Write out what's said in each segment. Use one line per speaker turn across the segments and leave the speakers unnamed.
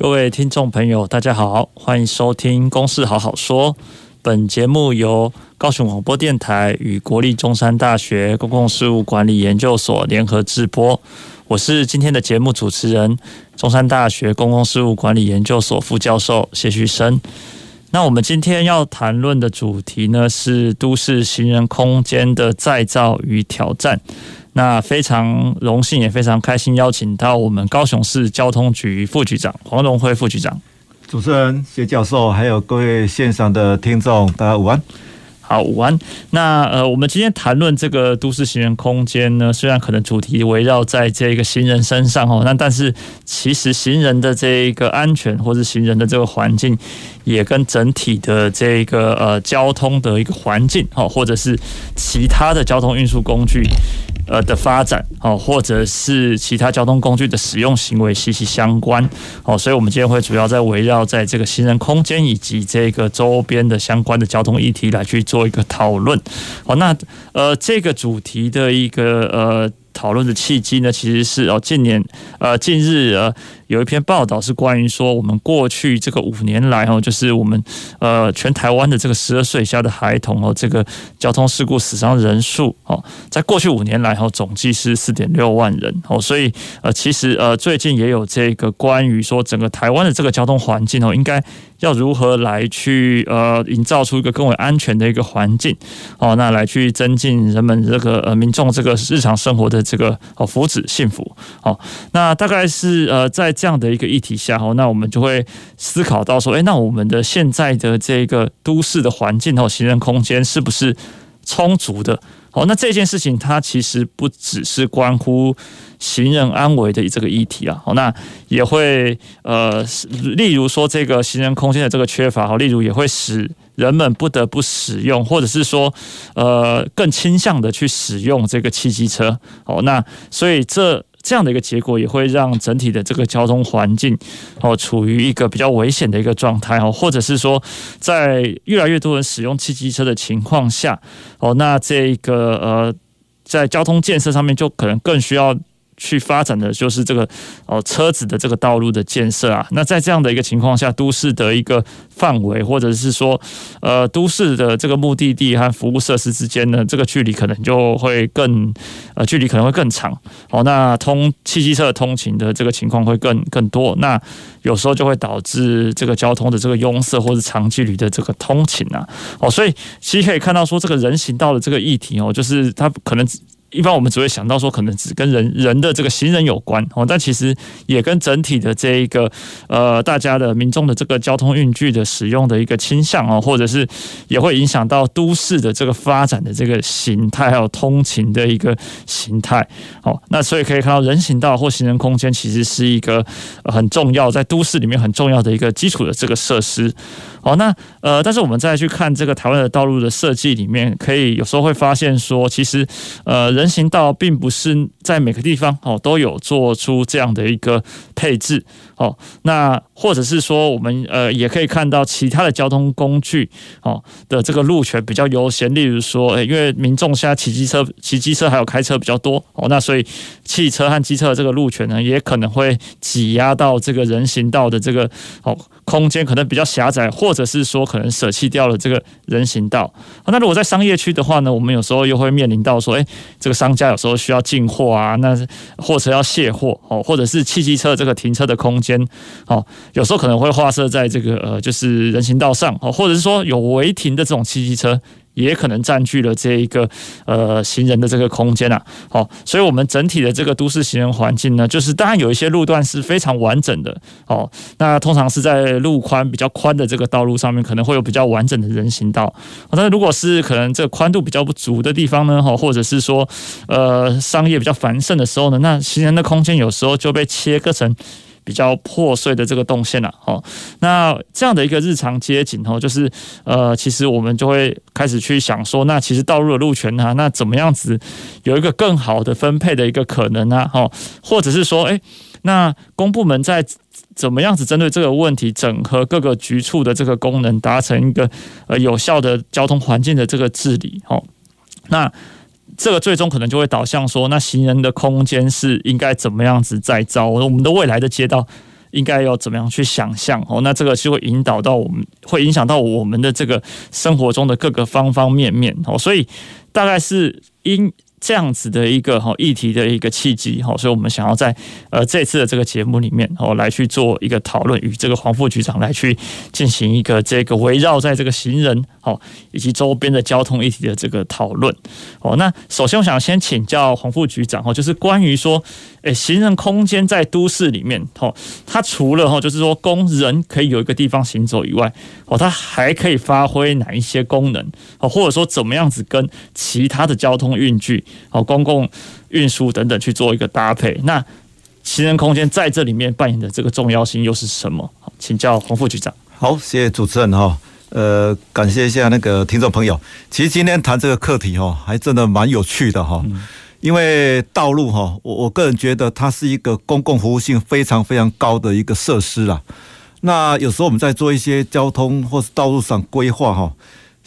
各位听众朋友，大家好，欢迎收听《公事好好说》。本节目由高雄广播电台与国立中山大学公共事务管理研究所联合制播。我是今天的节目主持人，中山大学公共事务管理研究所副教授谢旭升。那我们今天要谈论的主题呢，是都市行人空间的再造与挑战。那非常荣幸，也非常开心，邀请到我们高雄市交通局副局长黄荣辉副局长。
主持人谢教授，还有各位线上的听众，大家午安。
好，午安。那呃，我们今天谈论这个都市行人空间呢，虽然可能主题围绕在这个行人身上哦，那但是其实行人的这一个安全或是行人的这个环境，也跟整体的这个呃交通的一个环境哦，或者是其他的交通运输工具。呃的发展哦，或者是其他交通工具的使用行为息息相关哦，所以我们今天会主要在围绕在这个行人空间以及这个周边的相关的交通议题来去做一个讨论哦。那呃，这个主题的一个呃。讨论的契机呢，其实是哦，近年呃，近日呃，有一篇报道是关于说，我们过去这个五年来哦，就是我们呃，全台湾的这个十二岁以下的孩童哦，这个交通事故死伤人数哦，在过去五年来哦，总计是四点六万人哦，所以呃，其实呃，最近也有这个关于说，整个台湾的这个交通环境哦，应该要如何来去呃，营造出一个更为安全的一个环境哦，那来去增进人们这个呃民众这个日常生活的。这个哦，福祉幸福哦，那大概是呃，在这样的一个议题下哦，那我们就会思考到说，诶，那我们的现在的这个都市的环境和，行人空间是不是充足的？哦，那这件事情它其实不只是关乎行人安危的这个议题啊，哦，那也会呃，例如说这个行人空间的这个缺乏，哦，例如也会使。人们不得不使用，或者是说，呃，更倾向的去使用这个汽机车。哦，那所以这这样的一个结果，也会让整体的这个交通环境哦，处于一个比较危险的一个状态哦，或者是说，在越来越多人使用汽机车的情况下，哦，那这个呃，在交通建设上面就可能更需要。去发展的就是这个哦，车子的这个道路的建设啊。那在这样的一个情况下，都市的一个范围，或者是说呃，都市的这个目的地和服务设施之间呢，这个距离可能就会更呃，距离可能会更长。哦，那通汽机车通勤的这个情况会更更多。那有时候就会导致这个交通的这个拥塞，或者长距离的这个通勤啊。哦，所以其实可以看到说，这个人行道的这个议题哦，就是它可能。一般我们只会想到说，可能只跟人人的这个行人有关哦，但其实也跟整体的这一个呃，大家的民众的这个交通运具的使用的一个倾向哦，或者是也会影响到都市的这个发展的这个形态，还有通勤的一个形态哦。那所以可以看到，人行道或行人空间其实是一个很重要，在都市里面很重要的一个基础的这个设施。哦，那呃，但是我们再去看这个台湾的道路的设计里面，可以有时候会发现说，其实呃，人行道并不是在每个地方哦都有做出这样的一个配置哦。那或者是说，我们呃也可以看到其他的交通工具哦的这个路权比较优先，例如说，诶，因为民众现在骑机车、骑机车还有开车比较多哦，那所以汽车和机车的这个路权呢，也可能会挤压到这个人行道的这个哦。空间可能比较狭窄，或者是说可能舍弃掉了这个人行道。那如果在商业区的话呢，我们有时候又会面临到说，诶，这个商家有时候需要进货啊，那货车要卸货哦，或者是汽机车这个停车的空间哦，有时候可能会划设在这个呃，就是人行道上哦，或者是说有违停的这种汽机车。也可能占据了这一个呃行人的这个空间啊，好，所以我们整体的这个都市行人环境呢，就是当然有一些路段是非常完整的，哦，那通常是在路宽比较宽的这个道路上面，可能会有比较完整的人行道，但是如果是可能这个宽度比较不足的地方呢，哈，或者是说呃商业比较繁盛的时候呢，那行人的空间有时候就被切割成。比较破碎的这个动线了。哦，那这样的一个日常街景哦，就是呃，其实我们就会开始去想说，那其实道路的路权啊，那怎么样子有一个更好的分配的一个可能啊？哦，或者是说，哎，那公部门在怎么样子针对这个问题，整合各个局处的这个功能，达成一个呃有效的交通环境的这个治理？哦，那。这个最终可能就会导向说，那行人的空间是应该怎么样子再造？我们的未来的街道应该要怎么样去想象？哦，那这个是会引导到我们，会影响到我们的这个生活中的各个方方面面。哦，所以大概是因。这样子的一个哈议题的一个契机哈，所以我们想要在呃这次的这个节目里面哦来去做一个讨论，与这个黄副局长来去进行一个这个围绕在这个行人哦以及周边的交通议题的这个讨论哦。那首先我想先请教黄副局长哦，就是关于说。诶，行人空间在都市里面，哦，它除了哈，就是说供人可以有一个地方行走以外，哦，它还可以发挥哪一些功能？哦，或者说怎么样子跟其他的交通运具、哦，公共运输等等去做一个搭配？那行人空间在这里面扮演的这个重要性又是什么？好，请教黄副局长。
好，谢谢主持人哈，呃，感谢一下那个听众朋友。其实今天谈这个课题哈，还真的蛮有趣的哈。嗯因为道路哈，我我个人觉得它是一个公共服务性非常非常高的一个设施啦。那有时候我们在做一些交通或是道路上规划哈，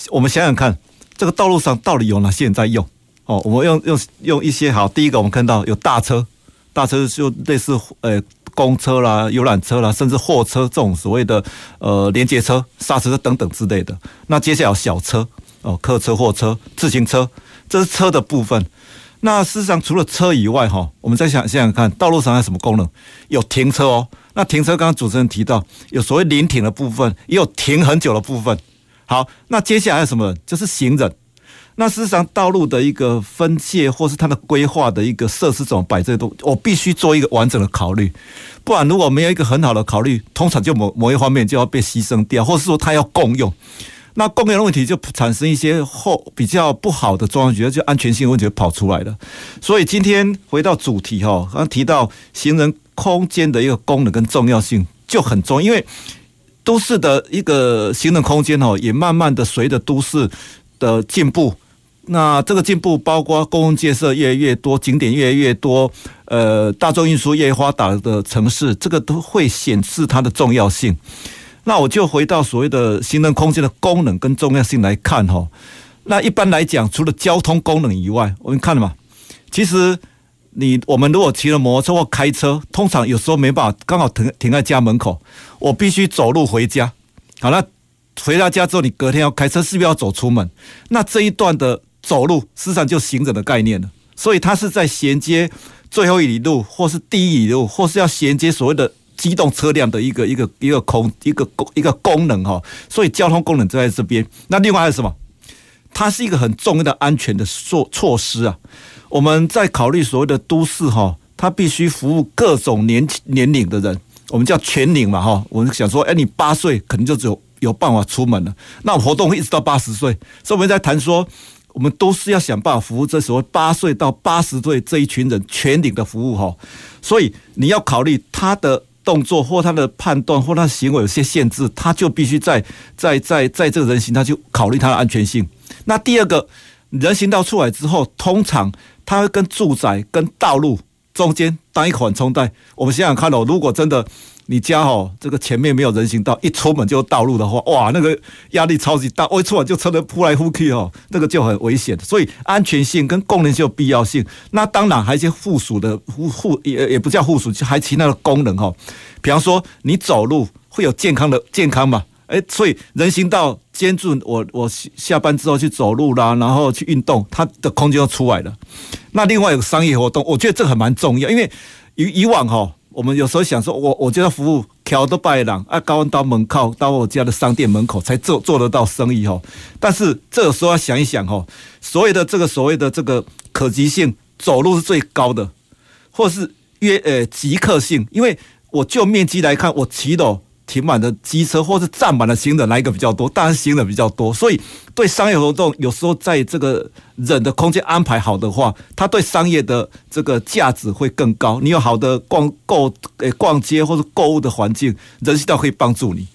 我们想想看，这个道路上到底有哪些人在用？哦，我们用用用一些好，第一个我们看到有大车，大车就类似呃公车啦、游览车啦，甚至货车这种所谓的呃连接车、刹车车等等之类的。那接下来小车哦，客车、货车、自行车，这是车的部分。那事实上，除了车以外，哈，我们再想想想看，道路上还有什么功能？有停车哦。那停车，刚刚主持人提到，有所谓临停的部分，也有停很久的部分。好，那接下来有什么？就是行人。那事实上，道路的一个分界或是它的规划的一个设施怎么摆这些东西，我必须做一个完整的考虑。不然，如果没有一个很好的考虑，通常就某某一方面就要被牺牲掉，或是说它要共用。那共用的问题就产生一些后比较不好的状况，觉得就安全性问题就跑出来了。所以今天回到主题哈，刚提到行人空间的一个功能跟重要性就很重，因为都市的一个行人空间哈，也慢慢的随着都市的进步，那这个进步包括公共建设越来越多，景点越来越多，呃，大众运输越发达的城市，这个都会显示它的重要性。那我就回到所谓的行人空间的功能跟重要性来看哈。那一般来讲，除了交通功能以外，我们看了嘛，其实你我们如果骑了摩托车或开车，通常有时候没办法刚好停停在家门口，我必须走路回家。好，那回到家之后，你隔天要开车，是不是要走出门？那这一段的走路，实际上就行走的概念了。所以它是在衔接最后一里路，或是第一里路，或是要衔接所谓的。机动车辆的一个一个一个空一个功一个功能哈，所以交通功能就在这边。那另外还有什么？它是一个很重要的安全的措措施啊。我们在考虑所谓的都市哈，它必须服务各种年年龄的人，我们叫全龄嘛哈。我们想说，哎，你八岁可能就只有有办法出门了。那活动会一直到八十岁，所以我们在谈说，我们都是要想办法服务这所谓八岁到八十岁这一群人全领的服务哈。所以你要考虑他的。动作或他的判断或他的行为有些限制，他就必须在在在在这个人行道就考虑他的安全性。那第二个，人行道出来之后，通常他会跟住宅跟道路中间当一个缓冲带。我们想想看哦，如果真的。你家哦，这个前面没有人行道，一出门就道路的话，哇，那个压力超级大，我一出门就车的扑来扑去哦，那个就很危险。所以安全性跟功能性有必要性。那当然还有一些附属的附附也也不叫附属，就还其他的功能哈。比方说你走路会有健康的健康嘛？诶，所以人行道兼住我我下班之后去走路啦，然后去运动，它的空间就出来了。那另外有个商业活动，我觉得这还蛮重要，因为以以往哈。我们有时候想说，我我就要服务桥都拜廊啊，高温到门口到我家的商店门口才做做得到生意哦。但是这个时候要想一想哦，所谓的这个所谓的这个可及性，走路是最高的，或是约呃即刻性，因为我就面积来看，我骑的停满的机车，或是站满了行人，哪一个比较多？当然行人比较多。所以对商业活动，有时候在这个人的空间安排好的话，它对商业的这个价值会更高。你有好的逛购诶逛街或者购物的环境，人行道可以帮助你。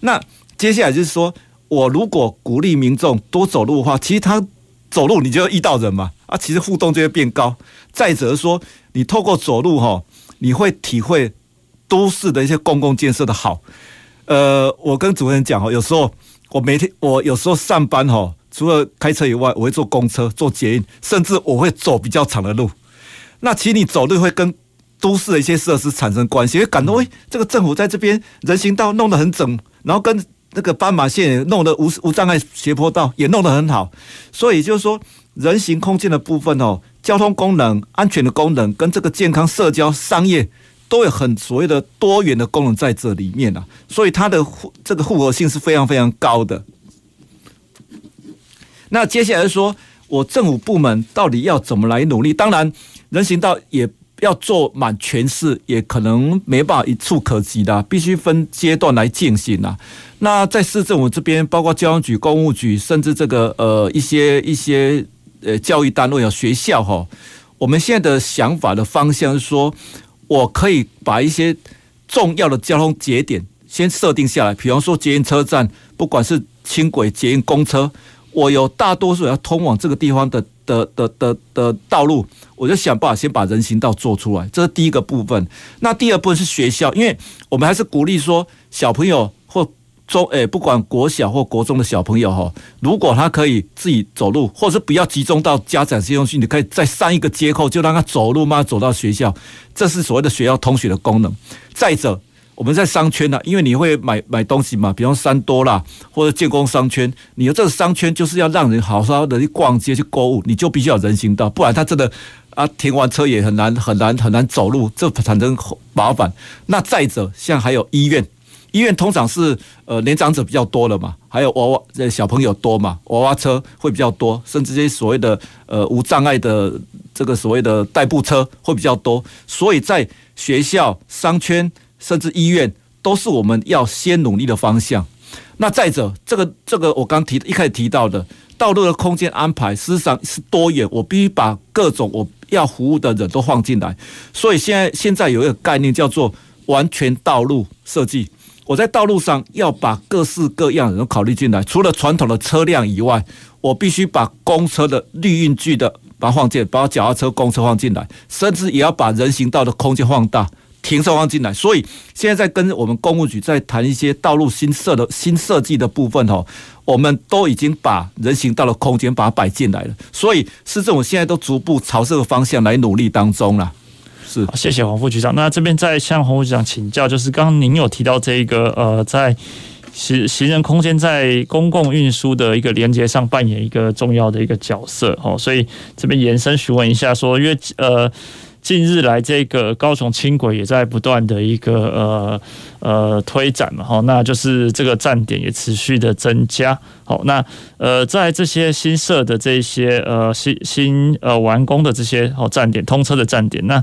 那接下来就是说，我如果鼓励民众多走路的话，其实他走路你就遇到人嘛，啊，其实互动就会变高。再者说，你透过走路哈，你会体会都市的一些公共建设的好。呃，我跟主持人讲哦，有时候我每天我有时候上班哈，除了开车以外，我会坐公车、坐捷运，甚至我会走比较长的路。那其实你走路会跟都市的一些设施产生关系，会感到诶，这个政府在这边人行道弄得很整，然后跟那个斑马线弄得无无障碍斜坡道也弄得很好，所以就是说人行空间的部分哦，交通功能、安全的功能跟这个健康、社交、商业都有很所谓的多元的功能在这里面啊，所以它的这个复合性是非常非常高的。那接下来说，我政府部门到底要怎么来努力？当然，人行道也。要做满全市，也可能没办法一触可及的，必须分阶段来进行啊。那在市政府这边，包括交通局、公务局，甚至这个呃一些一些呃教育单位啊、学校哈，我们现在的想法的方向是说，我可以把一些重要的交通节点先设定下来，比方说捷运车站，不管是轻轨、捷运、公车，我有大多数要通往这个地方的。的的的的道路，我就想办法先把人行道做出来，这是第一个部分。那第二部分是学校，因为我们还是鼓励说，小朋友中诶、不管国小或国中的小朋友哈，如果他可以自己走路，或者是不要集中到家长接送区，你可以再上一个街口，就让他走路嘛走到学校，这是所谓的学校通学的功能。再者，我们在商圈呢、因为你会买买东西嘛，比方三多啦，或者建工商圈，你的这个商圈就是要让人好好的去逛街去购物，你就必须要人行道，不然他真的啊停完车也很难很难很难走路，这产生麻烦。那再者，像还有医院，医院通常是呃年长者比较多了嘛，还有娃娃小朋友多嘛，娃娃车会比较多，甚至这些所谓的呃无障碍的这个所谓的代步车会比较多，所以在学校商圈。甚至医院都是我们要先努力的方向。那再者，这个这个我刚提一开始提到的道路的空间安排，事实上是多元。我必须把各种我要服务的人都放进来。所以现在现在有一个概念叫做完全道路设计。我在道路上要把各式各样的人都考虑进来。除了传统的车辆以外，我必须把公车的绿运具的把它放进，把脚踏车、公车放进来，甚至也要把人行道的空间放大。停车放进来，所以现在在跟我们公务局在谈一些道路新设的新设计的部分哦，我们都已经把人行道的空间把它摆进来了，所以市政府现在都逐步朝这个方向来努力当中了。是，谢谢黄副局长。那这边再向黄副局长请教，就是刚刚您有提到这一个呃，在行行人空间在公共运输的一个连接上扮演一个重要的一个角色哦，所以这边延伸询问一下说，因为呃。近日来，这个高雄轻轨也在不断的一个呃呃推展嘛，哈，那就是这个站点也持续的增加。好，那呃在这些新设的这些呃新新呃完工的这些哦站点通车的站点，那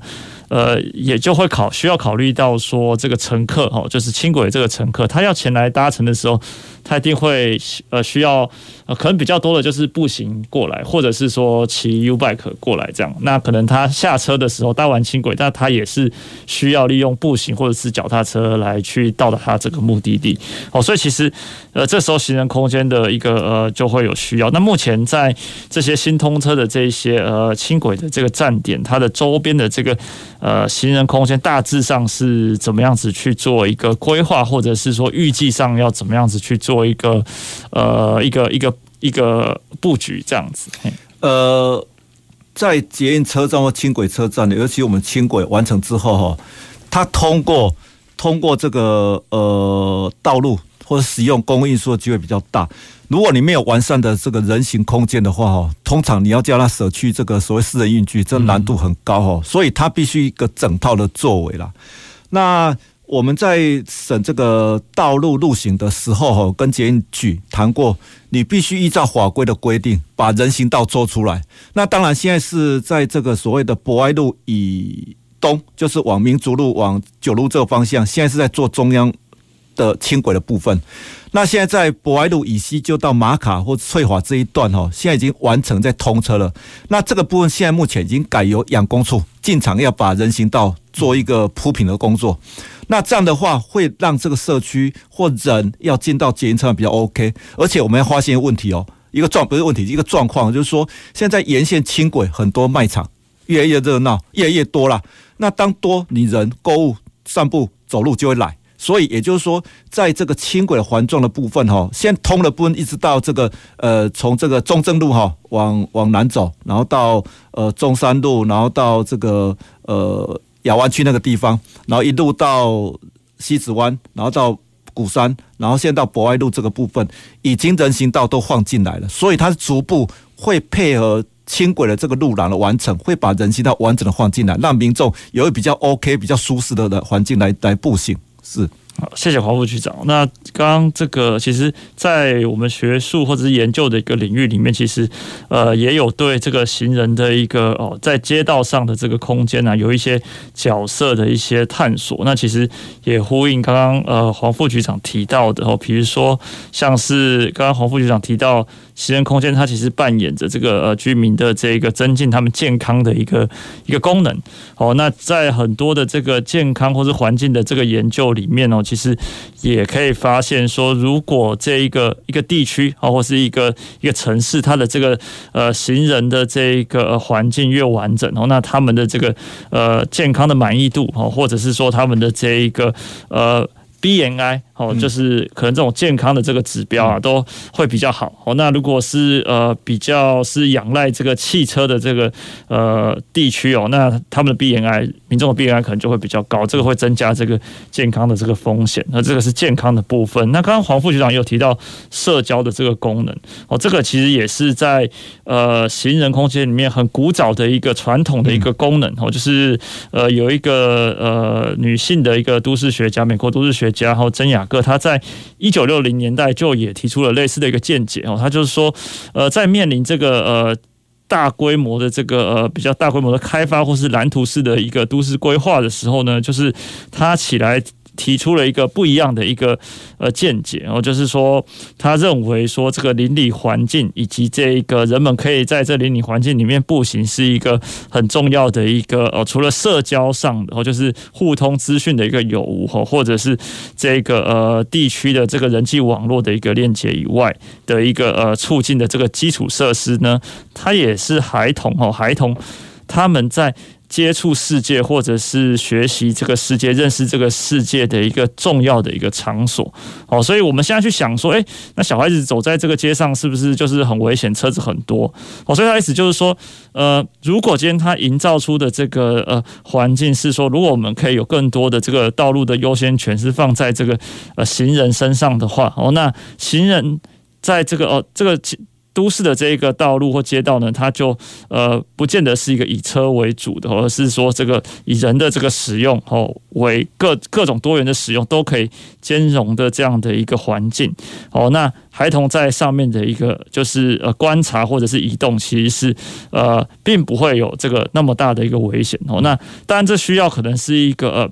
呃也就会考需要考虑到说这个乘客哈，就是轻轨这个乘客，他要前来搭乘的时候，他一定会呃需要。呃，可能比较多的就是步行过来，或者是说骑 U bike 过来这样。那可能他下车的时候搭完轻轨，但他也是需要利用步行或者是脚踏车来去到达他这个目的地。哦，所以其实呃，这时候行人空间的一个呃就会有需要。那目前在这些新通车的这一些呃轻轨的这个站点，它的周边的这个呃行人空间大致上是怎么样子去做一个规划，或者是说预计上要怎么样子去做一个呃一个一个。一个布局这样子，呃，在捷运车站或轻轨车站，尤其我们轻轨完成之后哈，它通过通过这个呃道路或者使用公共运输的机会比较大。如果你没有完善的这个人行空间的话哈，通常你要叫他舍去这个所谓私人运具，这难度很高哈，所以他必须一个整套的作为啦。那我们在审这个道路路行的时候，哈，跟捷运局谈过，你必须依照法规的规定，把人行道做出来。那当然，现在是在这个所谓的博爱路以东，就是往民族路、往九路这个方向，现在是在做中央的轻轨的部分。那现在在博爱路以西就到马卡或翠华这一段哈，现在已经完成在通车了。那这个部分现在目前已经改由养工处进场要把人行道做一个铺平的工作。那这样的话会让这个社区或人要进到捷运车站比较 OK。而且我们要发现一个问题哦，一个状不是问题，一个状况就是说，现在沿线轻轨很多卖场越来越热闹，越来越多了。那当多你人购物、散步、走路就会来。所以也就是说，在这个轻轨环状的部分哈，先通的部分一直到这个呃，从这个中正路哈往往南走，然后到呃中山路，然后到这个呃亚湾区那个地方，然后一路到西子湾，然后到鼓山，然后现在到博爱路这个部分，已经人行道都放进来了，所以它是逐步会配合轻轨的这个路廊的完成，会把人行道完整的放进来，让民众有一比较 OK、比较舒适的的环境来来步行。是，
好，谢谢黄副局长。那刚刚这个，其实，在我们学术或者是研究的一个领域里面，其实呃，也有对这个行人的一个哦，在街道上的这个空间呢、有一些角色的一些探索。那其实也呼应刚刚呃黄副局长提到的哦，比如说像是刚刚黄副局长提到。行人空间，它其实扮演着这个呃居民的这个增进他们健康的一个一个功能。哦，那在很多的这个健康或是环境的这个研究里面哦，其实也可以发现说，如果这一个一个地区啊，或是一个一个城市，它的这个呃行人的这一个环境越完整哦，那他们的这个呃健康的满意度哦，或者是说他们的这一个呃 BNI。哦，就是可能这种健康的这个指标啊，都会比较好。哦，那如果是呃比较是仰赖这个汽车的这个呃地区哦，那他们的 BMI 民众的 BMI 可能就会比较高，这个会增加这个健康的这个风险。那这个是健康的部分。那刚刚黄副局长也有提到社交的这个功能哦，这个其实也是在呃行人空间里面很古早的一个传统的一个功能哦，就是呃有一个呃女性的一个都市学家，美国都市学家，然后珍雅。个他在一九六零年代就也提出了类似的一个见解哦，他就是说，呃，在面临这个呃大规模的这个呃比较大规模的开发或是蓝图式的一个都市规划的时候呢，就是他起来。提出了一个不一样的一个呃见解，然后就是说，他认为说这个邻里环境以及这一个人们可以在这邻里环境里面步行，是一个很重要的一个呃，除了社交上的，或就是互通资讯的一个有无哈，或者是这个呃地区的这个人际网络的一个链接以外的一个呃促进的这个基础设施呢，它也是孩童哦，孩童他们在。接触世界，或者是学习这个世界、认识这个世界的一个重要的一个场所。好，所以我们现在去想说，诶，那小孩子走在这个街上，是不是就是很危险？车子很多。好，所以他意思就是说，呃，如果今天他营造出的这个呃环境是说，如果我们可以有更多的这个道路的优先权是放在这个呃行人身上的话，哦，那行人在这个哦这个。都市的这一个道路或街道呢，它就呃不见得是一个以车为主的，而是说这个以人的这个使用哦为各各种多元的使用都可以兼容的这样的一个环境哦。那孩童在上面的一个就是呃观察或者是移动，其实是呃并不会有这个那么大的一个危险哦。那当然这需要可能是一个呃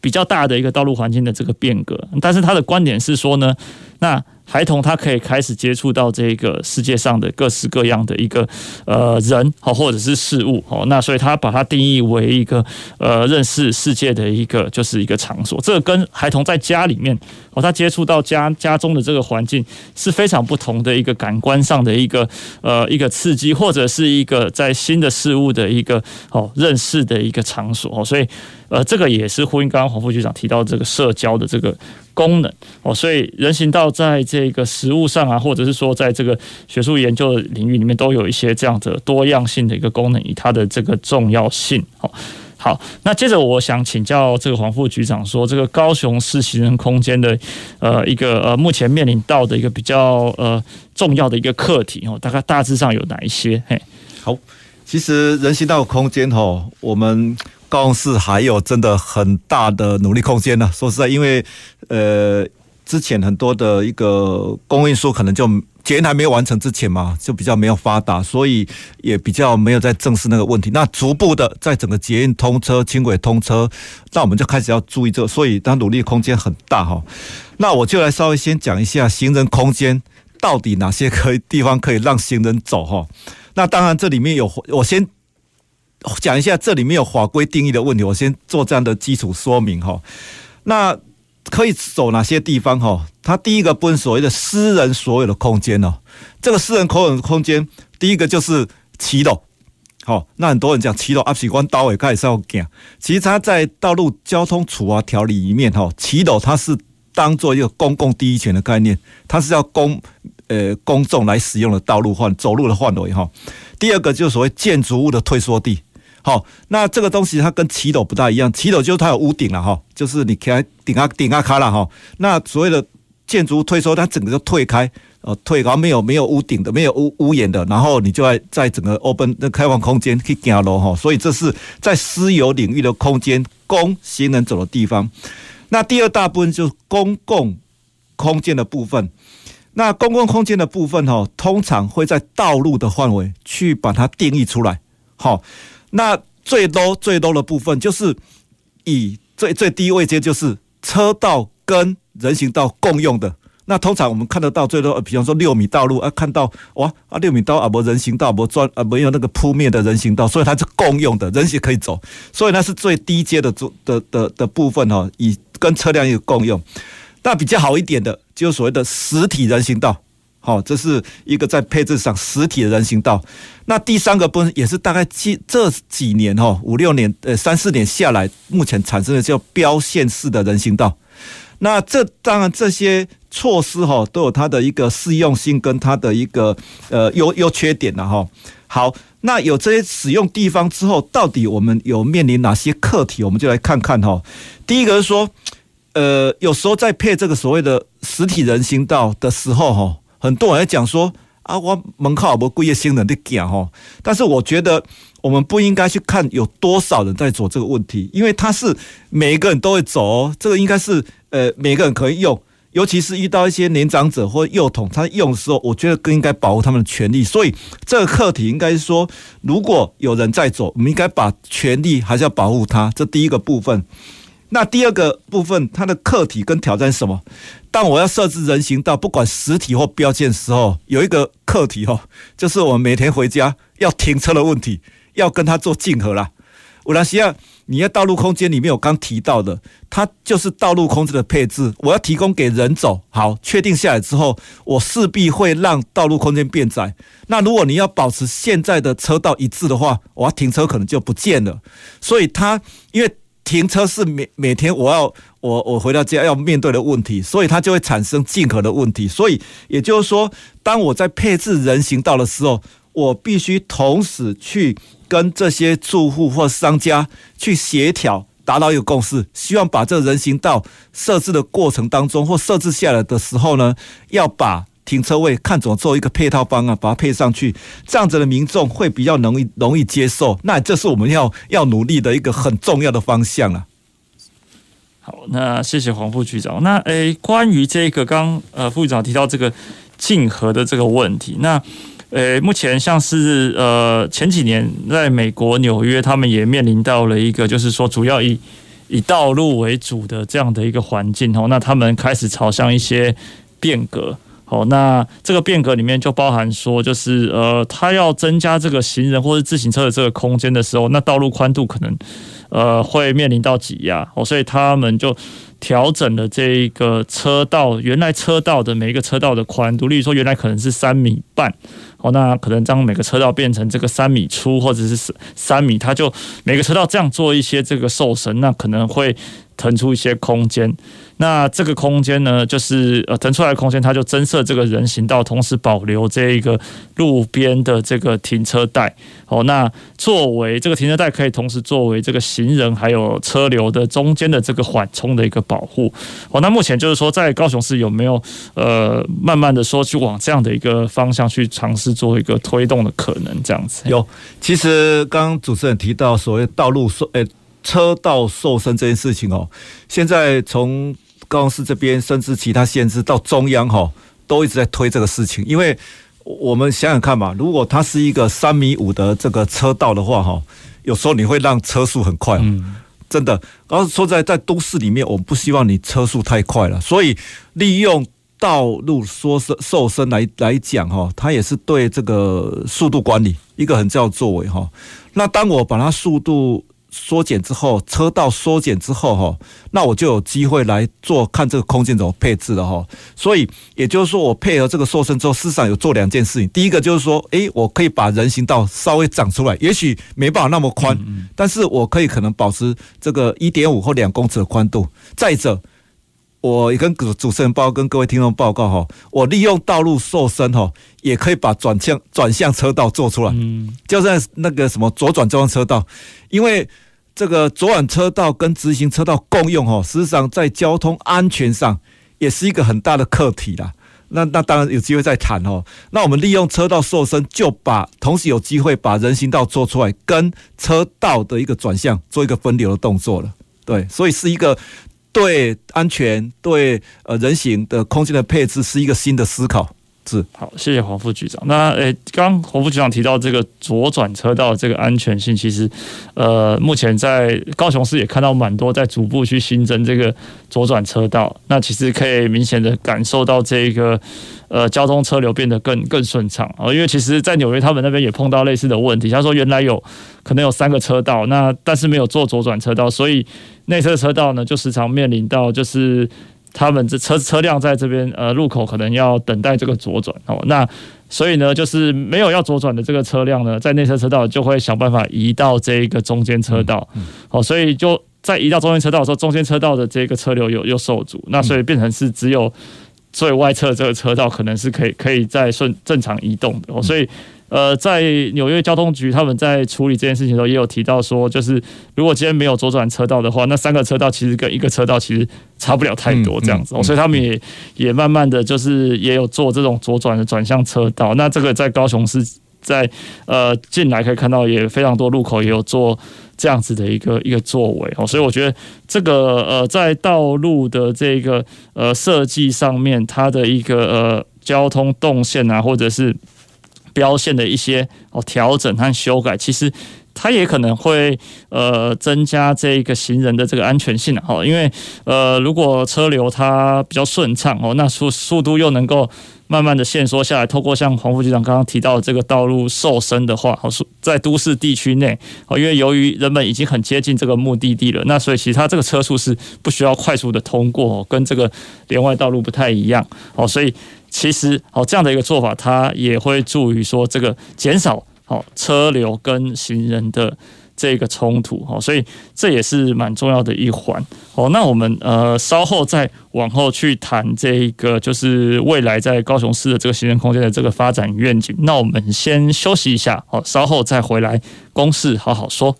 比较大的一个道路环境的这个变革，但是他的观点是说呢，那。孩童他可以开始接触到这个世界上的各式各样的一个呃人好，或者是事物哦，那所以他把它定义为一个呃认识世界的一个就是一个场所。这个跟孩童在家里面哦，他接触到家家中的这个环境是非常不同的一个感官上的一个呃一个刺激，或者是一个在新的事物的一个哦认识的一个场所，所以呃这个也是呼应刚刚黄副局长提到这个社交的这个。功能哦，所以人行道在这个实务上啊，或者是说在这个学术研究领域里面，都有一些这样的多样性的一个功能，以它的这个重要性。哦，好，那接着我想请教这个黄副局长说，这个高雄市行人空间的呃一个呃目前面临到的一个比较呃重要的一个课题哦，大概大致上有哪一些？嘿，
好，其实人行道空间哈，我们。高雄市还有真的很大的努力空间呢。说实在，因为呃，之前很多的一个公运输可能就捷运还没有完成之前嘛，就比较没有发达，所以也比较没有在正视那个问题。那逐步的在整个捷运通车、轻轨通车，那我们就开始要注意这，所以它努力空间很大哈。那我就来稍微先讲一下行人空间到底哪些可以地方可以让行人走哈。那当然这里面有，我先讲一下这里面有法规定义的问题，我先做这样的基础说明哈。那可以走哪些地方哈？它第一个不是所谓的私人所有的空间哦，这个私人口有的空间，第一个就是骑楼。好，那很多人讲骑楼啊，喜欢刀尾开始要讲，其实它在道路交通处罚条例里面哈，骑楼它是当做一个公共第一权的概念，它是要公呃公众来使用的道路范走路的范围哈。第二个就是所谓建筑物的退缩地。好，那这个东西它跟骑楼不大一样，骑楼就是它有屋顶了哈，就是你开顶啊顶啊卡了哈。那所谓的建筑退缩，它整个就退开，呃，退高没有没有屋顶的，没有屋屋檐的，然后你就在在整个 open 的开放空间去行路哈。所以这是在私有领域的空间，供行人走的地方。那第二大部分就是公共空间的部分。那公共空间的部分哈，通常会在道路的范围去把它定义出来，好。那最多最多的部分就是以最最低位阶，就是车道跟人行道共用的。那通常我们看得到最多，比方说六米道路啊，看到哇啊六米道啊，没人行道，没专啊没有那个铺面的人行道，所以它是共用的，人行可以走，所以那是最低阶的的的的的部分哈，以跟车辆有共用。那比较好一点的，就是所谓的实体人行道。好，这是一个在配置上实体的人行道。那第三个部分也是大概几这几年哈五六年呃三四年下来，目前产生的叫标线式的人行道。那这当然这些措施哈都有它的一个适用性跟它的一个呃优优缺点的哈。好，那有这些使用地方之后，到底我们有面临哪些课题？我们就来看看哈。第一个是说，呃，有时候在配这个所谓的实体人行道的时候哈。很多人讲说啊，我门口有没有贵业行人的讲哈，但是我觉得我们不应该去看有多少人在走这个问题，因为他是每一个人都会走哦，这个应该是呃每个人可以用，尤其是遇到一些年长者或幼童，他用的时候，我觉得更应该保护他们的权利。所以这个课题应该是说，如果有人在走，我们应该把权利还是要保护他，这第一个部分。那第二个部分，它的课题跟挑战是什么？当我要设置人行道，不管实体或标签的时候，有一个课题哦，就是我们每天回家要停车的问题，要跟它做竞合啦。我来西亚，你在道路空间里面，我刚提到的，它就是道路空间的配置，我要提供给人走。好，确定下来之后，我势必会让道路空间变窄。那如果你要保持现在的车道一致的话，我要停车可能就不见了。所以它因为。停车是每每天我要我我回到家要面对的问题，所以它就会产生竞合的问题。所以也就是说，当我在配置人行道的时候，我必须同时去跟这些住户或商家去协调，达到一个共识，希望把这个人行道设置的过程当中或设置下来的时候呢，要把。停车位看怎么做一个配套方案，把它配上去，这样子的民众会比较容易容易接受。那这是我们要要努力的一个很重要的方向了。
好，那谢谢黄副局长。那诶、关于这个刚呃副局长提到这个竞合的这个问题，那诶、目前像是呃前几年在美国纽约，他们也面临到了一个就是说主要以以道路为主的这样的一个环境哦，那他们开始朝向一些变革。好，那这个变革里面就包含说，就是呃，他要增加这个行人或者自行车的这个空间的时候，那道路宽度可能呃会面临到挤压，哦，所以他们就调整了这一个车道，原来车道的每一个车道的宽度，例如说原来可能是三米半，哦，那可能将每个车道变成这个三米粗或者是三米，他就每个车道这样做一些这个瘦身，那可能会腾出一些空间。那这个空间呢，就是呃腾出来的空间，它就增设这个人行道，同时保留这一个路边的这个停车带。哦，那作为这个停车带，可以同时作为这个行人还有车流的中间的这个缓冲的一个保护。哦，那目前就是说，在高雄市有没有呃慢慢的说去往这样的一个方向去尝试做一个推动的可能？这样子
有。其实刚刚主持人提到所谓道路说，诶。车道瘦身这件事情哦，现在从高雄市这边，甚至其他县市到中央哈，都一直在推这个事情。因为我们想想看嘛，如果它是一个三米五的这个车道的话哈，有时候你会让车速很快，嗯，真的。然后说在在都市里面，我们不希望你车速太快了，所以利用道路缩伸瘦身来来讲哈，它也是对这个速度管理一个很重要的作为哈。那当我把它速度缩减之后，车道缩减之后哈，那我就有机会来做看这个空间怎么配置了哈。所以也就是说，我配合这个瘦身之后，事实上有做两件事情。第一个就是说，诶，我可以把人行道稍微长出来，也许没办法那么宽，但是我可以可能保持这个一点五或两公尺的宽度。再者，我也跟主主持人报告，跟各位听众报告哈，我利用道路瘦身哈，也可以把转向转向车道做出来，嗯就是那个什么左转中央车道，因为。这个左转车道跟直行车道共用哦，实际上在交通安全上也是一个很大的课题啦。那那当然有机会再谈哦。那我们利用车道瘦身，就把同时有机会把人行道做出来，跟车道的一个转向做一个分流的动作了。对，所以是一个对安全、对呃人行的空间的配置是一个新的思考。是
好，谢谢黄副局长。那诶，刚黄副局长提到这个左转车道这个安全性，其实呃，目前在高雄市也看到蛮多在逐步去新增这个左转车道。那其实可以明显的感受到这个呃交通车流变得更更顺畅啊。因为其实，在纽约他们那边也碰到类似的问题，他说原来有可能有三个车道，那但是没有做左转车道，所以内侧车道呢就时常面临到就是。他们这车车辆在这边呃路口可能要等待这个左转哦，那所以呢，就是没有要左转的这个车辆呢，在内侧车道就会想办法移到这一个中间车道，好，所以就在移到中间车道的时候，中间车道的这个车流又又受阻，那所以变成是只有最外侧这个车道可能是可以可以再顺正常移动的，所以。呃，在纽约交通局他们在处理这件事情的时候，也有提到说，就是如果今天没有左转车道的话，那三个车道其实跟一个车道其实差不了太多这样子，所以他们也也慢慢的就是也有做这种左转的转向车道。那这个在高雄市在呃近来可以看到也非常多路口也有做这样子的一个一个作为哦，所以我觉得这个呃在道路的这个呃设计上面，它的一个呃交通动线啊，或者是标线的一些哦调整和修改，其实它也可能会呃增加这个行人的这个安全性哦，因为呃如果车流它比较顺畅哦，那速速度又能够慢慢的限缩下来，透过像黄副局长刚刚提到的这个道路瘦身的话，哦，在都市地区内哦，因为由于人们已经很接近这个目的地了，那所以其实它这个车速是不需要快速的通过，跟这个连外道路不太一样哦，所以。其实，哦，这样的一个做法，它也会助于说这个减少哦车流跟行人的这个冲突哦，所以这也是蛮重要的一环哦。那我们呃稍后再往后去谈这个，就是未来在高雄市的这个行人空间的这个发展愿景。那我们先休息一下哦，稍后再回来公事好好说。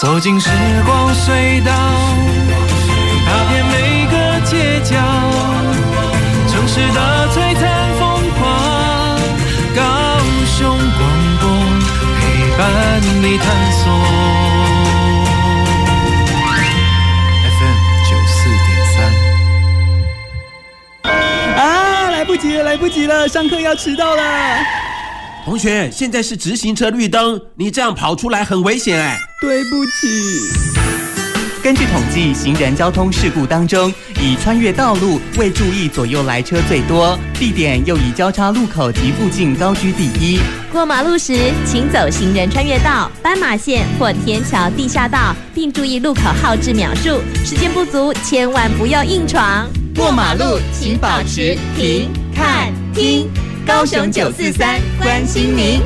走进时光隧道，城市的璀璨风光，高雄广播陪伴你探索。FM 九四点三。啊，来不及了，来不及了，上课要迟到了。
同学，现在是直行车绿灯，你这样跑出来很危险哎。
对不起。
根据统计，行人交通事故当中，以穿越道路未注意左右来车最多，地点又以交叉路口及附近高居第一。
过马路时，请走行人穿越道、斑马线或天桥地下道，并注意路口号志秒数。时间不足，千万不要硬闯。过马路请保持停、看、听。高雄九四三关心您。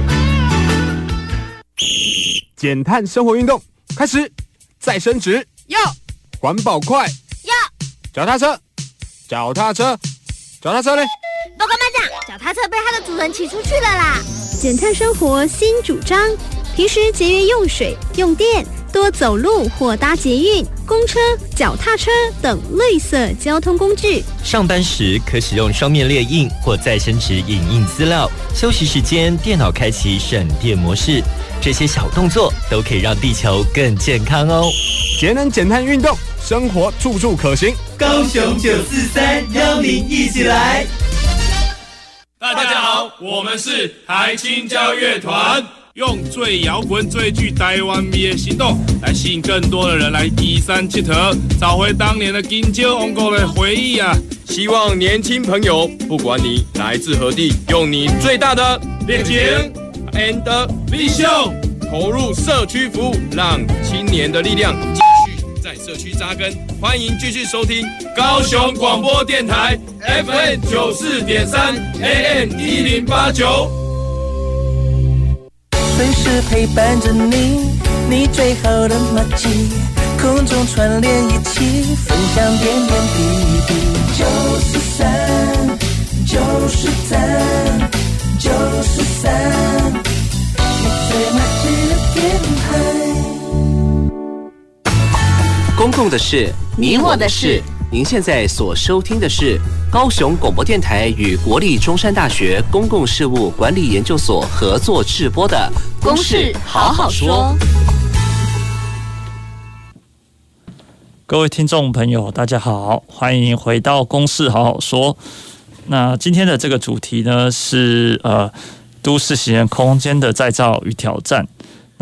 减碳生活运动开始，再升职。
要
环保快，
要
脚踏车，脚踏车，脚踏车嘞！
报告班长，脚踏车被它的主人骑出去了啦！
减碳生活新主张，平时节约用水用电，多走路或搭捷运、公车、脚踏车等绿色交通工具。
上班时可使用双面列印或再生纸影印资料，休息时间电脑开启省电模式，这些小动作都可以让地球更健康哦。
节能减碳运动，生活处处可行。
高雄九四三邀您一起来。
大家好，我们是台青交乐团，用最摇滚、最具台湾味的行动，来吸引更多的人来移山铁佗，找回当年的金蕉王国的回忆啊！
希望年轻朋友，不管你来自何地，用你最大的热情 and vision 投入社区服务，让青年的力量继续在社区扎根。欢迎继续收听高雄广播电台 FM 九四点三 AM 一零八九，
随时陪伴着你，你最好的默契，空中串联一起，分享点点滴滴。九四三，九四三，九四三，你最美
公共的事，
你我的事。
您现在所收听的是高雄广播电台与国立中山大学公共事务管理研究所合作制播的《公事好好说》。
各位听众朋友，大家好，欢迎回到《公事好好说》。那今天的这个主题呢，是呃都市行人空间的再造与挑战。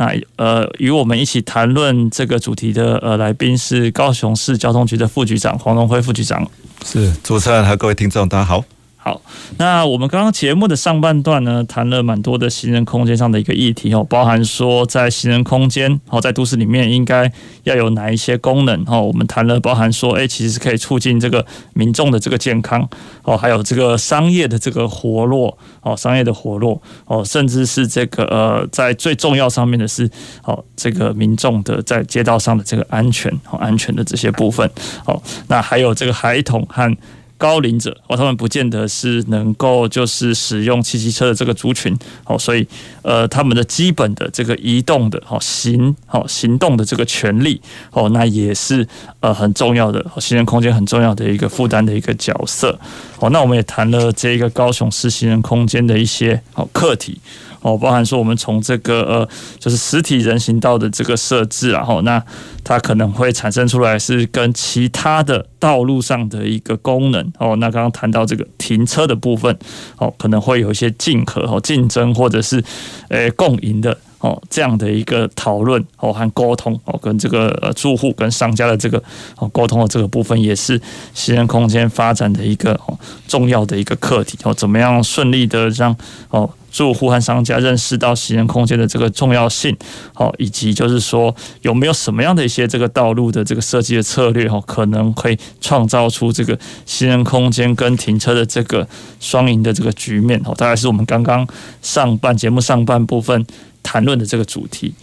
那呃，与我们一起谈论这个主题的呃来宾是高雄市交通局的副局长黄荣辉副局长。
是主持人和各位听众，大家好。
好，那我们刚刚节目的上半段呢，谈了蛮多的行人空间上的一个议题哦，包含说在行人空间哦，在都市里面应该要有哪一些功能哦，我们谈了包含说，哎，其实是可以促进这个民众的这个健康哦，还有这个商业的这个活络哦，商业的活络哦，甚至是这个呃，在最重要上面的是哦，这个民众的在街道上的这个安全哦，安全的这些部分哦，那还有这个孩童和。高龄者哦，他们不见得是能够就是使用汽机车的这个族群哦，所以呃，他们的基本的这个移动的哦行哦行动的这个权利哦，那也是呃很重要的行人空间很重要的一个负担的一个角色哦。那我们也谈了这一个高雄市行人空间的一些哦课题。哦，包含说我们从这个呃，就是实体人行道的这个设置，然后那它可能会产生出来是跟其他的道路上的一个功能哦。那刚刚谈到这个停车的部分，哦，可能会有一些竞合哦、竞争或者是诶共赢的哦这样的一个讨论哦和沟通哦，跟这个呃住户跟商家的这个哦沟通的这个部分，也是行人空间发展的一个哦重要的一个课题哦。怎么样顺利的让哦。住户和商家认识到行人空间的这个重要性，好，以及就是说有没有什么样的一些这个道路的这个设计的策略，哈，可能会创造出这个行人空间跟停车的这个双赢的这个局面，哈，大概是我们刚刚上半节目上半部分谈论的这个主题。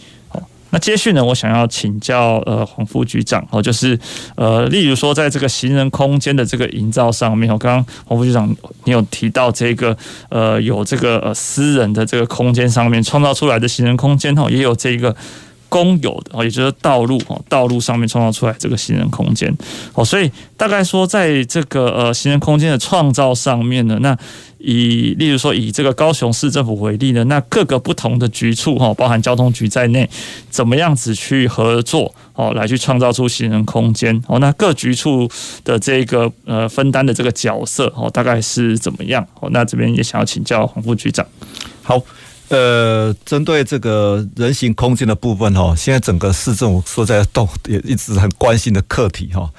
那接续呢，我想要请教呃黄副局长哦，就是呃，例如说在这个行人空间的这个营造上面，我刚刚黄副局长你有提到这个呃有这个呃私人的这个空间上面创造出来的行人空间哦，也有这个。公有的哦，也就是道路哦，道路上面创造出来这个行人空间哦，所以大概说，在这个呃行人空间的创造上面呢，那以例如说以这个高雄市政府为例呢，那各个不同的局处哈，包含交通局在内，怎么样子去合作哦，来去创造出行人空间哦？那各局处的这个呃分担的这个角色哦，大概是怎么样哦？那这边也想要请教黄副局长，
好。呃，针对这个人行空间的部分哈，现在整个市政府说在动，也一直很关心的课题哈。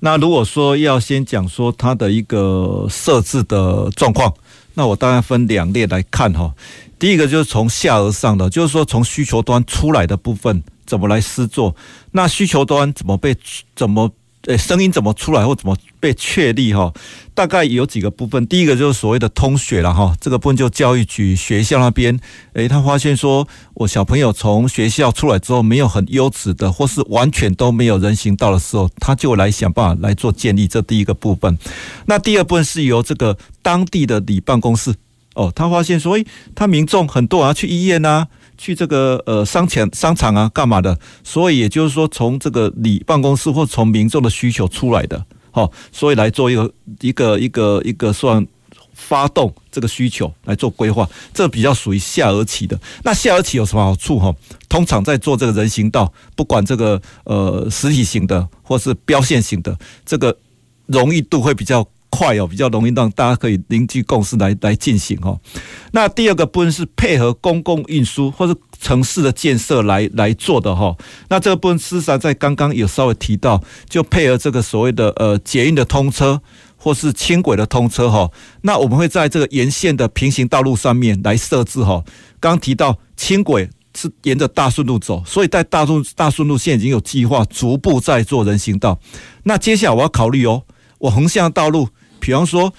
那如果说要先讲说它的一个设置的状况，那我当然分两列来看哈。第一个就是从下而上的，就是说从需求端出来的部分怎么来施作，那需求端怎么被怎么。诶，声音怎么出来或怎么被确立哈？大概有几个部分。第一个就是所谓的通学了哈，这个部分就教育局学校那边，诶，他发现说我小朋友从学校出来之后没有很优质的，或是完全都没有人行道的时候，他就来想办法来做建立。这第一个部分。那第二部分是由这个当地的里办公室哦，他发现说，诶，他民众很多人去医院呐。去这个呃商场商场啊干嘛的？所以也就是说，从这个你办公室或从民众的需求出来的，好，所以来做一个一个一个一个算发动这个需求来做规划，这比较属于下而起的。那下而起有什么好处哈？通常在做这个人行道，不管这个呃实体型的或是标线型的，这个容易度会比较快哦，比较容易让大家可以凝聚共识来来进行哦。那第二个部分是配合公共运输或是城市的建设来来做的哈。那这个部分事实上在刚刚有稍微提到，就配合这个所谓的呃捷运的通车。或是轻轨的通车哈，那我们会在这个沿线的平行道路上面来设置哈。刚刚提到轻轨是沿着大顺路走，所以在大顺大顺路线已经有计划逐步在做人行道。那接下来我要考虑哦，我横向道路，比方说。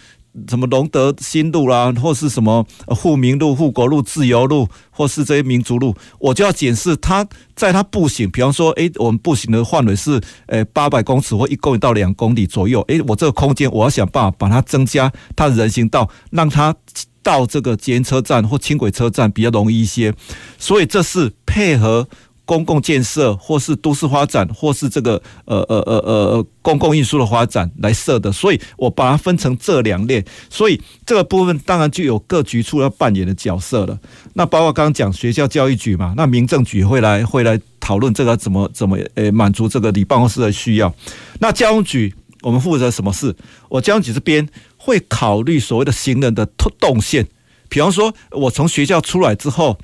什么龙德新路啦，或是什么富民路、富国路、自由路，或是这些民族路，我就要检视它，在它步行，比方说，诶，我们步行的范围是诶八百公尺或一公里到两公里左右，诶，我这个空间我要想办法把它增加它的人行道，让它到这个捷运车站或轻轨车站比较容易一些，所以这是配合。公共建设，或是都市发展，或是这个呃呃呃呃呃公共运输的发展来设的，所以我把它分成这两列，所以这个部分当然就有各局处要扮演的角色了。那包括刚刚讲学校教育局嘛，那民政局会来会来讨论这个怎么怎么呃满足这个你办公室的需要。那交通局我们负责什么事？我交通局这边会考虑所谓的行人的动线，比方说我从学校出来之后。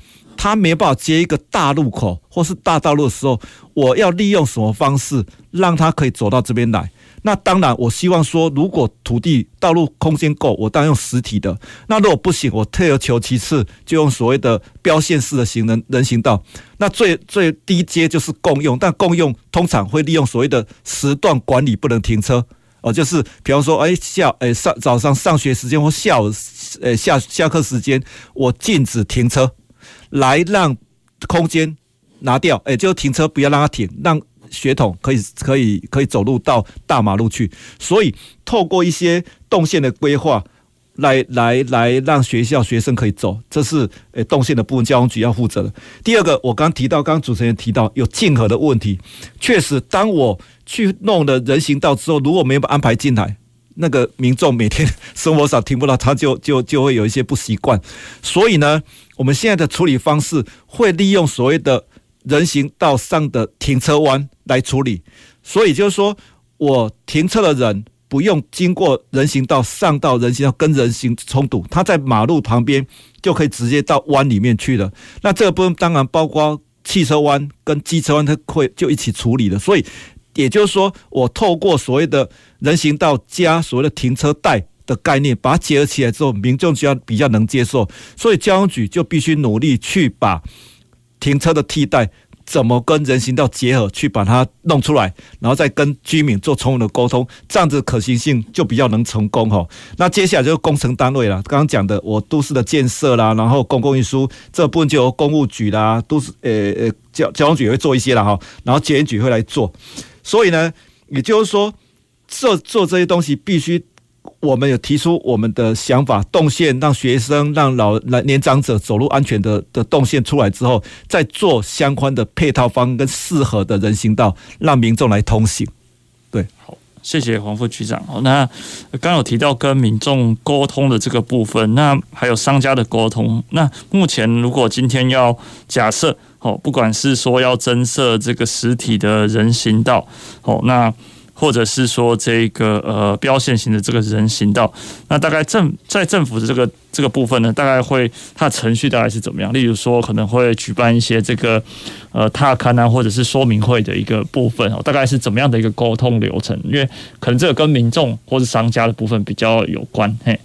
他没办法接一个大路口或是大道路的时候，我要利用什么方式让他可以走到这边来？那当然，我希望说，如果土地道路空间够，我当然用实体的。那如果不行，我退而求其次，就用所谓的标线式的行人人行道。那最最低阶就是共用，但共用通常会利用所谓的时段管理，不能停车哦，就是比方说，哎下哎上早上上学时间或下午呃下下课时间，我禁止停车。来让空间拿掉，哎，就停车不要让它停，让学童可以可以可以走路到大马路去。所以透过一些动线的规划，来来来让学校学生可以走，这是诶动线的部分，交通局要负责的。第二个，我刚提到，刚刚主持人提到有竞合的问题，确实，当我去弄了人行道之后，如果没有安排进来，那个民众每天生活上听不到，他就就就会有一些不习惯。所以呢。我们现在的处理方式会利用所谓的人行道上的停车弯来处理，所以就是说我停车的人不用经过人行道上到人行道跟人行冲突，他在马路旁边就可以直接到弯里面去了。那这个部分当然包括汽车弯跟机车弯，它会就一起处理了。所以也就是说，我透过所谓的人行道加所谓的停车带。的概念，把它结合起来之后，民众就要比较能接受，所以交通局就必须努力去把停车的替代怎么跟人行道结合，去把它弄出来，然后再跟居民做充分的沟通，这样子可行性就比较能成功哈。那接下来就是工程单位了，刚刚讲的我都市的建设啦，然后公共运输这部分就由公务局啦，都市呃呃交交通局也会做一些了哈，然后捷运局会来做，所以呢，也就是说做做这些东西必须。我们有提出我们的想法，动线让学生、让老来年长者走路安全的的动线出来之后，再做相关的配套方跟适合的人行道，让民众来通行。对，
好，谢谢黄副局长。哦，那刚有提到跟民众沟通的这个部分，那还有商家的沟通。那目前如果今天要假设，哦，不管是说要增设这个实体的人行道，哦，那。或者是说这个呃标线型的这个人行道，那大概政在政府的这个这个部分呢，大概会它的程序大概是怎么样？例如说可能会举办一些这个呃踏勘啊，或者是说明会的一个部分哦，大概是怎么样的一个沟通流程？因为可能这个跟民众或是商家的部分比较有关。嘿，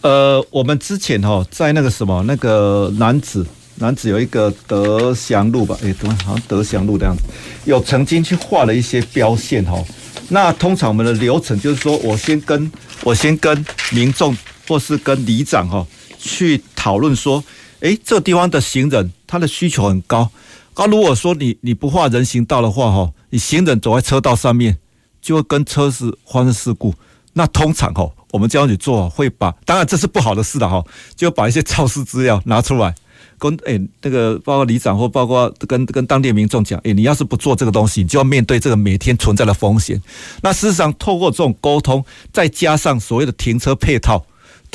呃，我们之前哈在那个什么那个男子男子有一个德祥路吧，诶，怎么好像德祥路这样子，有曾经去画了一些标线哈。那通常我们的流程就是说，我先跟我先跟民众或是跟里长哈去讨论说，诶，这地方的行人他的需求很高，那如果说你你不画人行道的话哈，你行人走在车道上面就会跟车子发生事故。那通常哈，我们交通局做会把，当然这是不好的事了哈，就把一些肇事资料拿出来。跟诶，那个包括里长或包括跟跟当地民众讲，诶，你要是不做这个东西，你就要面对这个每天存在的风险。那事实上，透过这种沟通，再加上所谓的停车配套，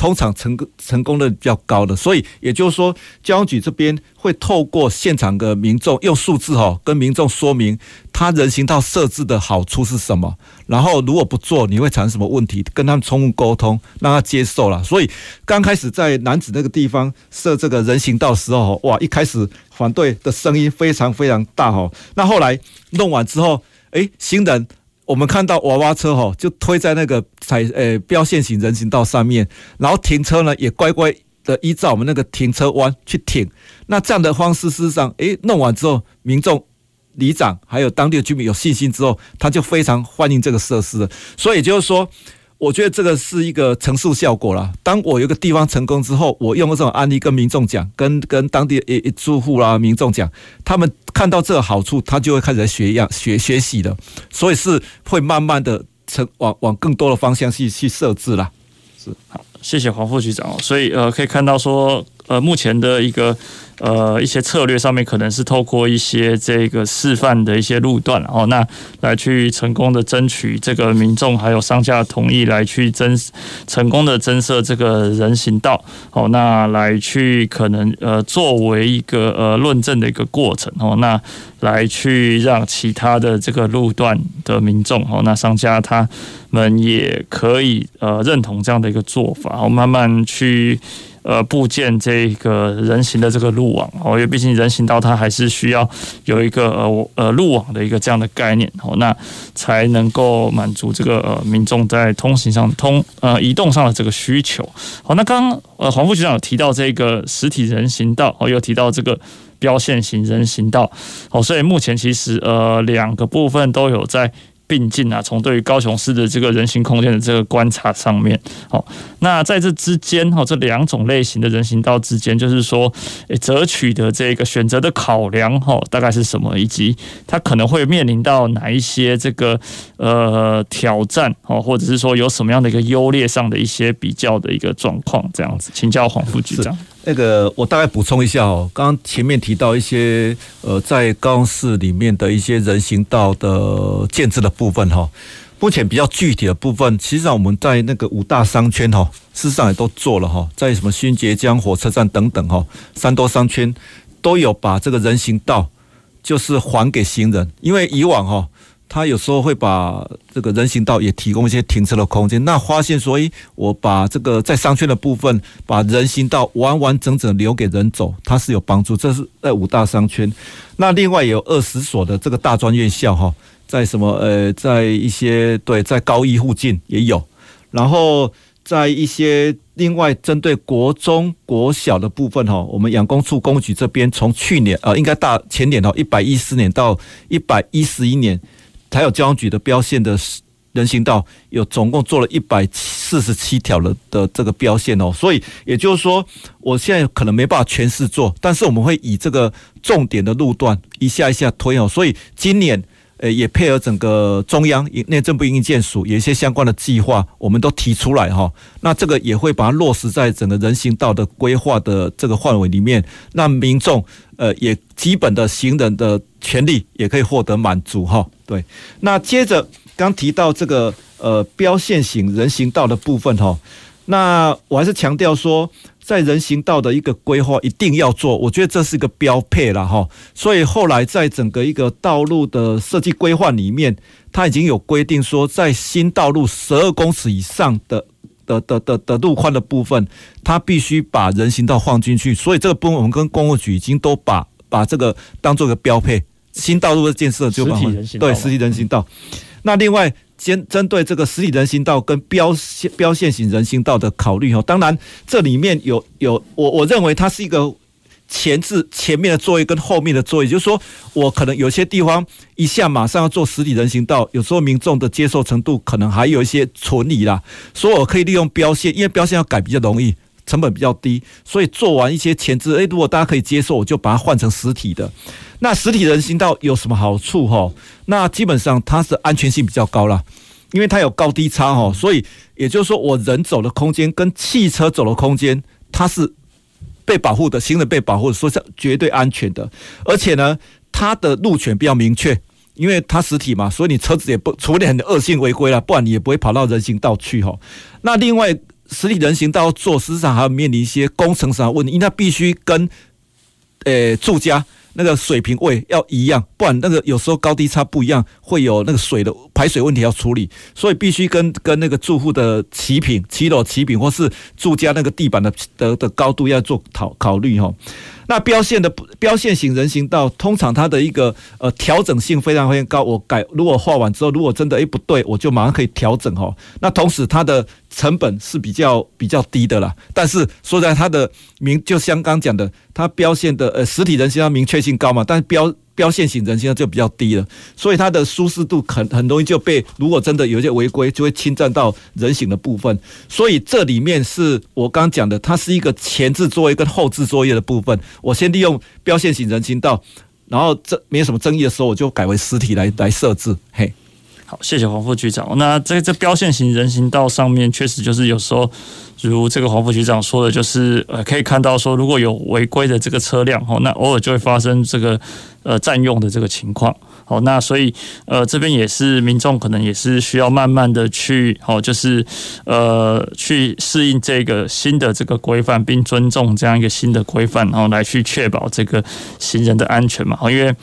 通常成功成功率比较高的。所以也就是说，交通局这边会透过现场的民众用数字哈，跟民众说明他人行道设置的好处是什么，然后如果不做，你会产生什么问题，跟他们充分沟通，让他接受了。所以刚开始在男子那个地方设这个人行道时候，哇，一开始反对的声音非常非常大哈。那后来弄完之后，哎，行人。我们看到娃娃车哈，就推在那个彩呃标线型人行道上面，然后停车呢也乖乖的依照我们那个停车弯去停。那这样的方式，事实上，诶，弄完之后，民众、里长还有当地居民有信心之后，他就非常欢迎这个设施。所以就是说。我觉得这个是一个乘数效果啦。当我有个地方成功之后，我用这种案例跟民众讲，跟跟当地一住户啦、民众讲，他们看到这个好处，他就会开始学样学学习的，所以是会慢慢的成往往更多的方向去去设置啦。是，
好，谢谢黄副局长。所以呃，可以看到说呃，目前的一个。呃，一些策略上面可能是透过一些这个示范的一些路段哦，那来去成功的争取这个民众还有商家同意，来去增成功的增设这个人行道哦，那来去可能呃作为一个呃论证的一个过程哦，那来去让其他的这个路段的民众哦，那商家他们也可以呃认同这样的一个做法，我慢慢去。呃，部件这个人行的这个路网哦，因为毕竟人行道它还是需要有一个呃呃路网的一个这样的概念哦，那才能够满足这个呃民众在通行上通呃移动上的这个需求。好，那刚刚呃黄副局长有提到这个实体人行道哦，又提到这个标线型人行道哦，所以目前其实呃两个部分都有在。并进啊，从对于高雄市的这个人行空间的这个观察上面，好，那在这之间哈，这两种类型的人行道之间，就是说，诶，择取的这个选择的考量哈，大概是什么，以及它可能会面临到哪一些这个呃挑战哦，或者是说有什么样的一个优劣上的一些比较的一个状况，这样子，请教黄副局长。
那个，我大概补充一下哦。刚刚前面提到一些呃，在高雄市里面的一些人行道的建置的部分哈，目前比较具体的部分，其实上我们在那个五大商圈哈，事实上也都做了哈，在什么新捷江火车站等等哈，三多商圈都有把这个人行道就是还给行人，因为以往哈。他有时候会把这个人行道也提供一些停车的空间。那发现所以，我把这个在商圈的部分，把人行道完完整整留给人走，它是有帮助。这是在五大商圈。那另外有二十所的这个大专院校哈，在什么呃，在一些对，在高一附近也有。然后在一些另外针对国中国小的部分哈，我们养工处工局这边从去年呃，应该大前年哦，一百一十年到一百一十一年。还有交通局的标线的人行道，有总共做了一百四十七条的的这个标线哦，所以也就是说，我现在可能没办法全市做，但是我们会以这个重点的路段一下一下推哦，所以今年呃也配合整个中央内政部营建署有一些相关的计划，我们都提出来哈，那这个也会把它落实在整个人行道的规划的这个范围里面，让民众呃也基本的行人的权利也可以获得满足哈。对，那接着刚提到这个呃标线型人行道的部分哈，那我还是强调说，在人行道的一个规划一定要做，我觉得这是一个标配了哈。所以后来在整个一个道路的设计规划里面，它已经有规定说，在新道路十二公尺以上的的的的的路宽的部分，它必须把人行道放进去。所以这个部分我们跟公务局已经都把把这个当做一个标配。新道路的建设就实体人行道，对实体人行道。那另外，先针对这个实体人行道跟标线标线型人行道的考虑哦，当然这里面有有我我认为它是一个前置前面的作业跟后面的作业，就是说我可能有些地方一下马上要做实体人行道，有时候民众的接受程度可能还有一些存疑啦，所以我可以利用标线，因为标线要改比较容易。成本比较低，所以做完一些前置，诶，如果大家可以接受，我就把它换成实体的。那实体人行道有什么好处哈？那基本上它是安全性比较高啦，因为它有高低差哈，所以也就是说，我人走的空间跟汽车走的空间，它是被保护的，行人被保护的，所以是绝对安全的。而且呢，它的路权比较明确，因为它实体嘛，所以你车子也不，除非你很恶性违规了，不然你也不会跑到人行道去哈。那另外。实体人行道做，事实上还要面临一些工程上的问题，因为它必须跟呃住家。那个水平位要一样，不然那个有时候高低差不一样，会有那个水的排水问题要处理，所以必须跟跟那个住户的起平、起楼起平，或是住家那个地板的的的高度要做讨考虑哈。那标线的标线型人行道，通常它的一个呃调整性非常非常高。我改如果画完之后，如果真的诶不对，我就马上可以调整哈。那同时它的成本是比较比较低的啦。但是说在它的明，就像刚讲的，它标线的呃实体人行道明确性高嘛，但是标。标线型人行道就比较低了，所以它的舒适度很很容易就被，如果真的有一些违规，就会侵占到人行的部分。所以这里面是我刚讲的，它是一个前置作业跟后置作业的部分。我先利用标线型人行道，然后这没有什么争议的时候，我就改为实体来来设置。嘿，
好，谢谢黄副局长。那在这标线型人行道上面，确实就是有时候。如这个黄副局长说的，就是呃，可以看到说，如果有违规的这个车辆哦，那偶尔就会发生这个呃占用的这个情况。好，那所以呃，这边也是民众可能也是需要慢慢的去好，就是呃去适应这个新的这个规范，并尊重这样一个新的规范，然后来去确保这个行人的安全嘛。因为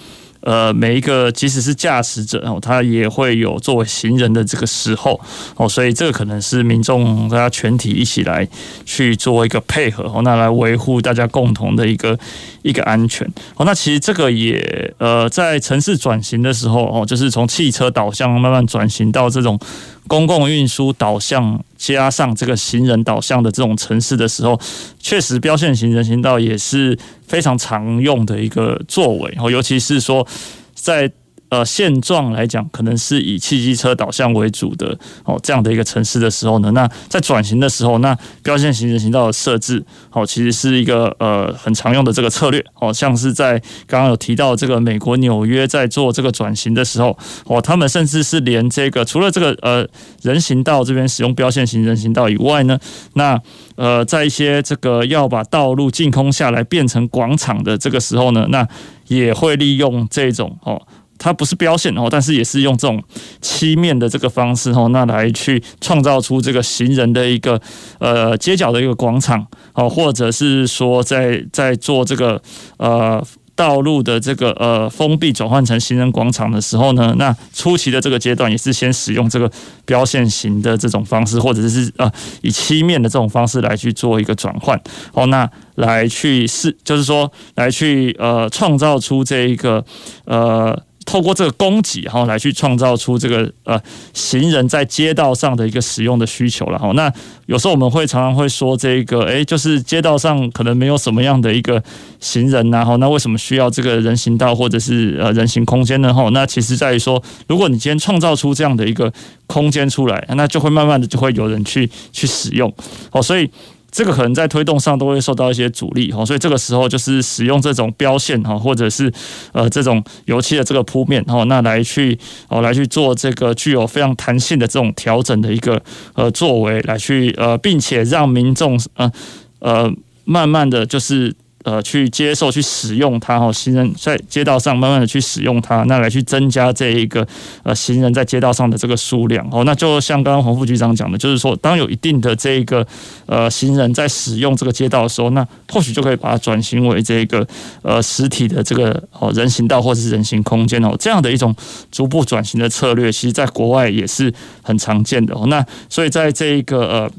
呃，每一个即使是驾驶者哦，他也会有作为行人的这个时候哦，所以这个可能是民众大家全体一起来去做一个配合哦，那来维护大家共同的一个一个安全哦。那其实这个也呃，在城市转型的时候哦，就是从汽车导向慢慢转型到这种。公共运输导向加上这个行人导向的这种城市的时候，确实标线型人行道也是非常常用的一个作为，尤其是说在。呃，现状来讲，可能是以汽机车导向为主的哦，这样的一个城市的时候呢，那在转型的时候，那标线型人行道的设置，哦，其实是一个呃很常用的这个策略，哦，像是在刚刚有提到这个美国纽约在做这个转型的时候，哦，他们甚至是连这个除了这个呃人行道这边使用标线型人行道以外呢，那呃在一些这个要把道路净空下来变成广场的这个时候呢，那也会利用这种哦。它不是标线哦，但是也是用这种漆面的这个方式哦，那来去创造出这个行人的一个呃街角的一个广场哦，或者是说在在做这个呃。道路的这个呃封闭转换成行人广场的时候呢，那初期的这个阶段也是先使用这个标线型的这种方式，或者是呃以漆面的这种方式来去做一个转换，哦，那来去是就是说来去呃创造出这一个呃。透过这个供给，然后来去创造出这个呃行人在街道上的一个使用的需求了哈。那有时候我们会常常会说这个，诶，就是街道上可能没有什么样的一个行人呐，哈，那为什么需要这个人行道或者是呃人行空间呢？哈，那其实在于说，如果你今天创造出这样的一个空间出来，那就会慢慢的就会有人去去使用，哦，所以。这个可能在推动上都会受到一些阻力哈，所以这个时候就是使用这种标线哈，或者是呃这种油漆的这个铺面哈，那来去哦来去做这个具有非常弹性的这种调整的一个呃作为，来去呃并且让民众呃呃慢慢的就是。呃，去接受、去使用它哈，行人在街道上慢慢的去使用它，那来去增加这一个呃行人在街道上的这个数量哦。那就像刚刚黄副局长讲的，就是说，当有一定的这一个呃行人在使用这个街道的时候，那或许就可以把它转型为这个呃实体的这个哦人行道或者是人行空间哦，这样的一种逐步转型的策略，其实在国外也是很常见的哦。那所以在这一个呃。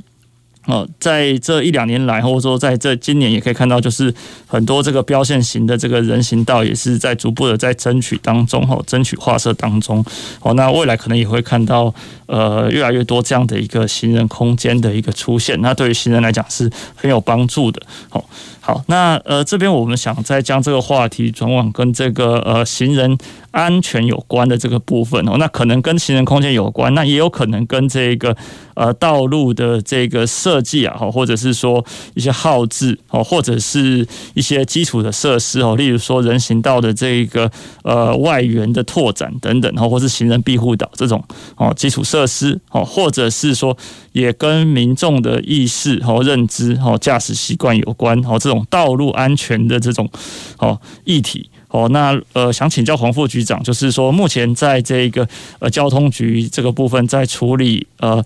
哦，在这一两年来，或者说在这今年，也可以看到，就是很多这个标线型的这个人行道，也是在逐步的在争取当中，哈，争取画设当中。哦，那未来可能也会看到，呃，越来越多这样的一个行人空间的一个出现。那对于行人来讲是很有帮助的。好，好，那呃，这边我们想再将这个话题转往跟这个呃行人安全有关的这个部分哦，那可能跟行人空间有关，那也有可能跟这个呃道路的这个设计啊，或者是说一些号志哦，或者是一些基础的设施哦，例如说人行道的这个呃外缘的拓展等等，或是行人庇护岛这种哦基础设施哦，或者是说也跟民众的意识和认知哦驾驶习惯有关哦，这种道路安全的这种哦议题。哦，那呃，想请教黄副局长，就是说，目前在这个呃交通局这个部分，在处理呃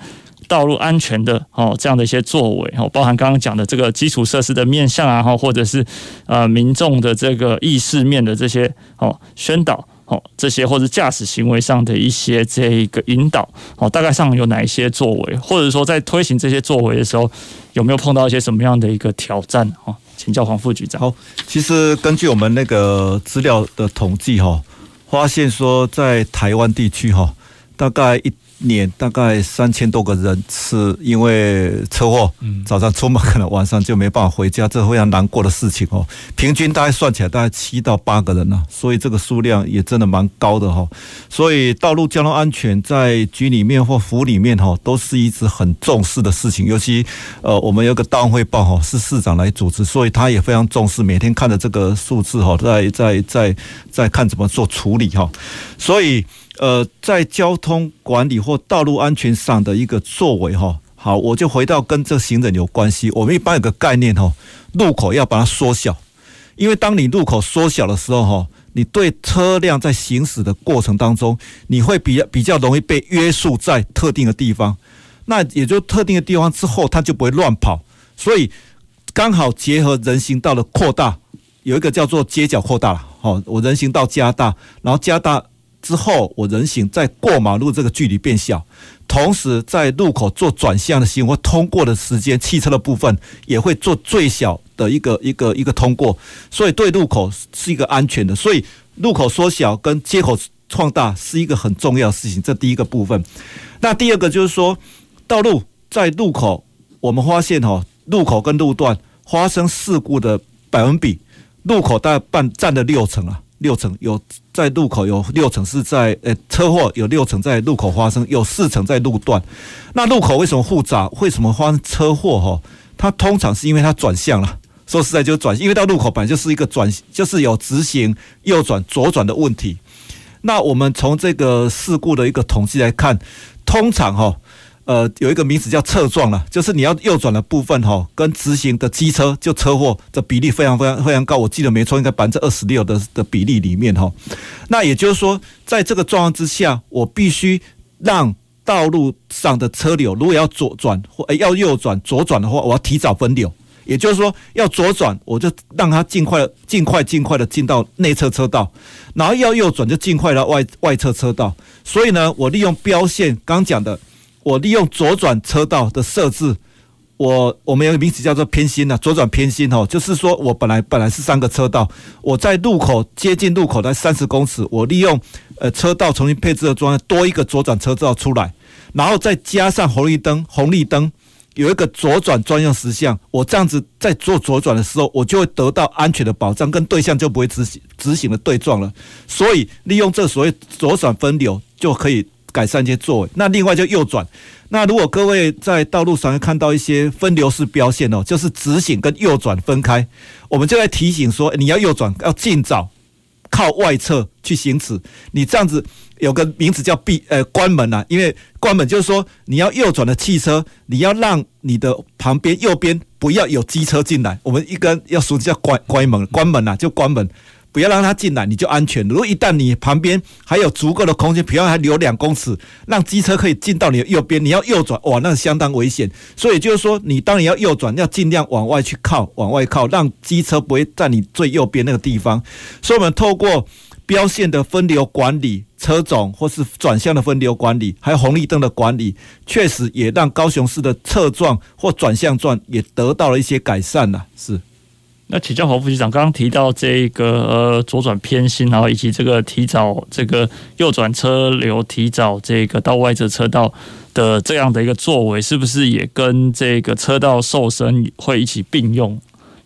道路安全的哦这样的一些作为哦，包含刚刚讲的这个基础设施的面向啊，哈或者是呃民众的这个意识面的这些哦宣导。哦，这些或者驾驶行为上的一些这个引导，哦，大概上有哪一些作为，或者说在推行这些作为的时候，有没有碰到一些什么样的一个挑战？哦，请教黄副局长。
好，其实根据我们那个资料的统计，哈，发现说在台湾地区，哈，大概一。年大概三千多个人是因为车祸，早上出门可能晚上就没办法回家，这是非常难过的事情哦。平均大概算起来大概七到八个人呢，所以这个数量也真的蛮高的哈。所以道路交通安全在局里面或府里面哈，都是一直很重视的事情。尤其呃，我们有个档案汇报哈，是市长来组织，所以他也非常重视，每天看着这个数字哈，在在在在看怎么做处理哈。所以。呃，在交通管理或道路安全上的一个作为哈，好，我就回到跟这行人有关系。我们一般有个概念哈，路口要把它缩小，因为当你路口缩小的时候哈，你对车辆在行驶的过程当中，你会比较比较容易被约束在特定的地方。那也就特定的地方之后，它就不会乱跑。所以刚好结合人行道的扩大，有一个叫做街角扩大了。好，我人行道加大，然后加大。之后，我人行在过马路这个距离变小，同时在路口做转向的行为通过的时间，汽车的部分也会做最小的一个一个一个通过，所以对路口是一个安全的。所以路口缩小跟接口扩大是一个很重要的事情，这第一个部分。那第二个就是说，道路在路口，我们发现哈，路口跟路段发生事故的百分比，路口大概占占了六成啊。六成有在路口，有六成是在呃车祸，有六成在路口发生，有四成在路段。那路口为什么复杂？为什么发生车祸？哈，它通常是因为它转向了。说实在，就转，因为到路口本来就是一个转，就是有直行、右转、左转的问题。那我们从这个事故的一个统计来看，通常哈。呃，有一个名词叫侧撞了，就是你要右转的部分哈，跟直行的机车就车祸的比例非常非常非常高，我记得没错，应该百分之二十六的的比例里面哈。那也就是说，在这个状况之下，我必须让道路上的车流，如果要左转或要右转左转的话，我要提早分流。也就是说，要左转，我就让它尽快尽快尽快的进到内侧车道，然后要右转就尽快到外外侧车道。所以呢，我利用标线刚讲的。我利用左转车道的设置，我我们有个名词叫做偏心呐，左转偏心哦，就是说我本来本来是三个车道，我在路口接近路口的三十公尺，我利用呃车道重新配置的装多一个左转车道出来，然后再加上红绿灯，红绿灯有一个左转专用实像，我这样子在做左转的时候，我就会得到安全的保障，跟对向就不会直行直行的对撞了，所以利用这所谓左转分流就可以。改善一些座位，那另外就右转。那如果各位在道路上看到一些分流式标线哦，就是直行跟右转分开，我们就在提醒说，你要右转要尽早靠外侧去行驶。你这样子有个名字叫闭呃关门啊，因为关门就是说你要右转的汽车，你要让你的旁边右边不要有机车进来。我们一根要熟悉叫关关门关门啊，就关门。不要让他进来，你就安全。如果一旦你旁边还有足够的空间，比方还留两公尺，让机车可以进到你的右边，你要右转，哇，那是相当危险。所以就是说，你当你要右转，要尽量往外去靠，往外靠，让机车不会在你最右边那个地方。所以，我们透过标线的分流管理、车种或是转向的分流管理，还有红绿灯的管理，确实也让高雄市的侧撞或转向撞也得到了一些改善了。是。
那请教侯副局长，刚刚提到这个呃左转偏心，然后以及这个提早这个右转车流提早这个到外侧车道的这样的一个作为，是不是也跟这个车道瘦身会一起并用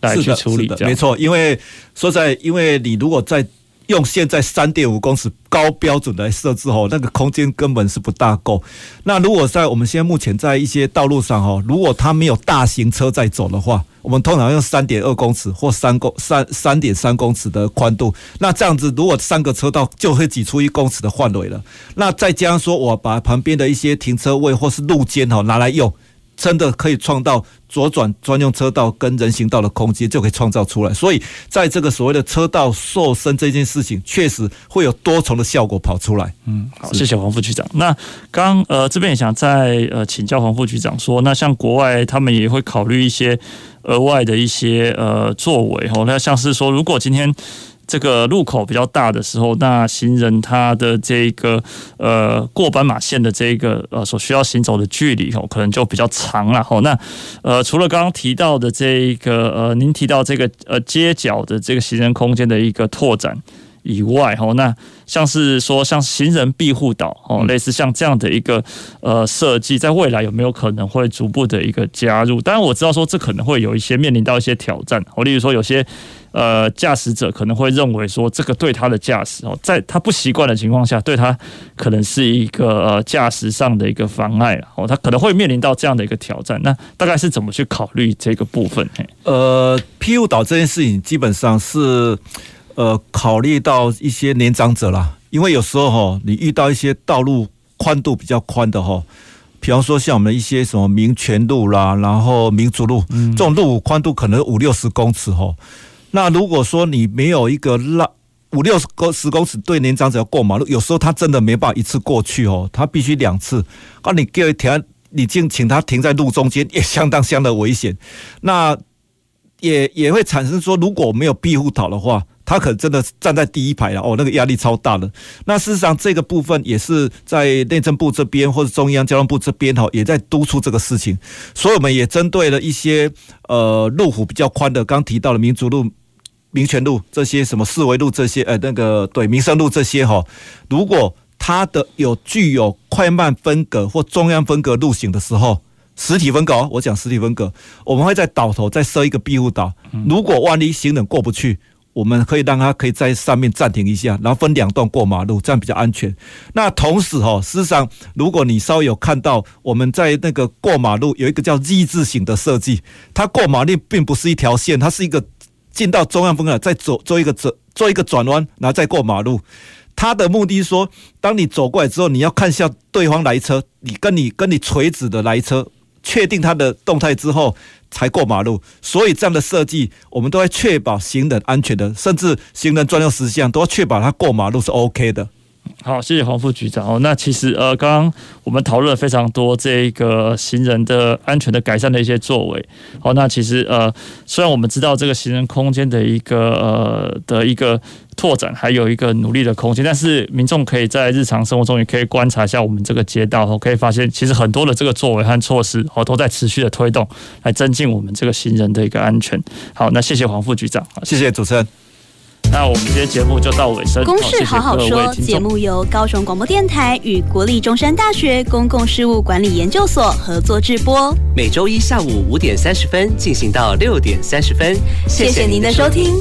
来去处理？
没错，因为说在，因为你如果在用现在三点五公尺高标准来设置哦，那个空间根本是不大够。那如果在我们现在目前在一些道路上哦，如果它没有大型车在走的话，我们通常用三点二公尺或三公三三点三公尺的宽度。那这样子，如果三个车道就会挤出一公尺的范围了。那再加上说，我把旁边的一些停车位或是路肩哦拿来用，真的可以创造左转专用车道跟人行道的空间，就可以创造出来。所以，在这个所谓的车道瘦身这件事情，确实会有多重的效果跑出来。
嗯，好，谢谢黄副局长。那刚呃这边也想再呃请教黄副局长说，那像国外他们也会考虑一些额外的一些呃作为哦，那像是说如果今天。这个路口比较大的时候，那行人他的这个呃过斑马线的这个呃所需要行走的距离哦，可能就比较长了哦。那呃除了刚刚提到的这个呃，您提到这个呃街角的这个行人空间的一个拓展以外哦，那像是说像行人庇护岛哦，类似像这样的一个呃设计，在未来有没有可能会逐步的一个加入？当然我知道说这可能会有一些面临到一些挑战，哦，例如说有些。呃，驾驶者可能会认为说，这个对他的驾驶哦，在他不习惯的情况下，对他可能是一个呃驾驶上的一个妨碍哦，他可能会面临到这样的一个挑战。那大概是怎么去考虑这个部分？
呃，庇护岛这件事情基本上是呃考虑到一些年长者啦，因为有时候哈，你遇到一些道路宽度比较宽的哈，比方说像我们一些什么民权路啦，然后民族路，这种路宽度可能五六十公尺哈。那如果说你没有一个让五六十公十公尺对年长者要过马路，有时候他真的没办法一次过去哦，他必须两次。啊你给停，你就请他停在路中间，也相当相当危险。那也也会产生说，如果没有庇护岛的话，他可真的站在第一排了哦，那个压力超大的。那事实上，这个部分也是在内政部这边或者中央交通部这边哈，也在督促这个事情。所以我们也针对了一些呃路虎比较宽的，刚提到的民族路。民权路这些什么四维路这些呃那个对民生路这些哈，如果它的有具有快慢分隔或中央分隔路型的时候，实体分隔，我讲实体分隔，我们会在岛头再设一个庇护岛。如果万一行人过不去，我们可以让他可以在上面暂停一下，然后分两段过马路，这样比较安全。那同时哈，事实上如果你稍微有看到我们在那个过马路有一个叫 Z 字形的设计，它过马路并不是一条线，它是一个。进到中央分隔，再走做一个转做一个转弯，然后再过马路。它的目的是说，当你走过来之后，你要看一下对方来车，你跟你跟你垂直的来车，确定它的动态之后才过马路。所以这样的设计，我们都会确保行人安全的，甚至行人专用实项都要确保他过马路是 OK 的。
好，谢谢黄副局长哦。那其实呃，刚刚我们讨论了非常多这个行人的安全的改善的一些作为。好，那其实呃，虽然我们知道这个行人空间的一个呃的一个拓展，还有一个努力的空间，但是民众可以在日常生活中也可以观察一下我们这个街道，哦，可以发现其实很多的这个作为和措施哦都在持续的推动，来增进我们这个行人的一个安全。好，那谢谢黄副局长，
谢谢主持人。
那我们今天节目就到尾声。
公事好好说，节目由高雄广播电台与国立中山大学公共事务管理研究所合作制播，
每周一下午五点三十分进行到六点三十分。
谢谢您的收听。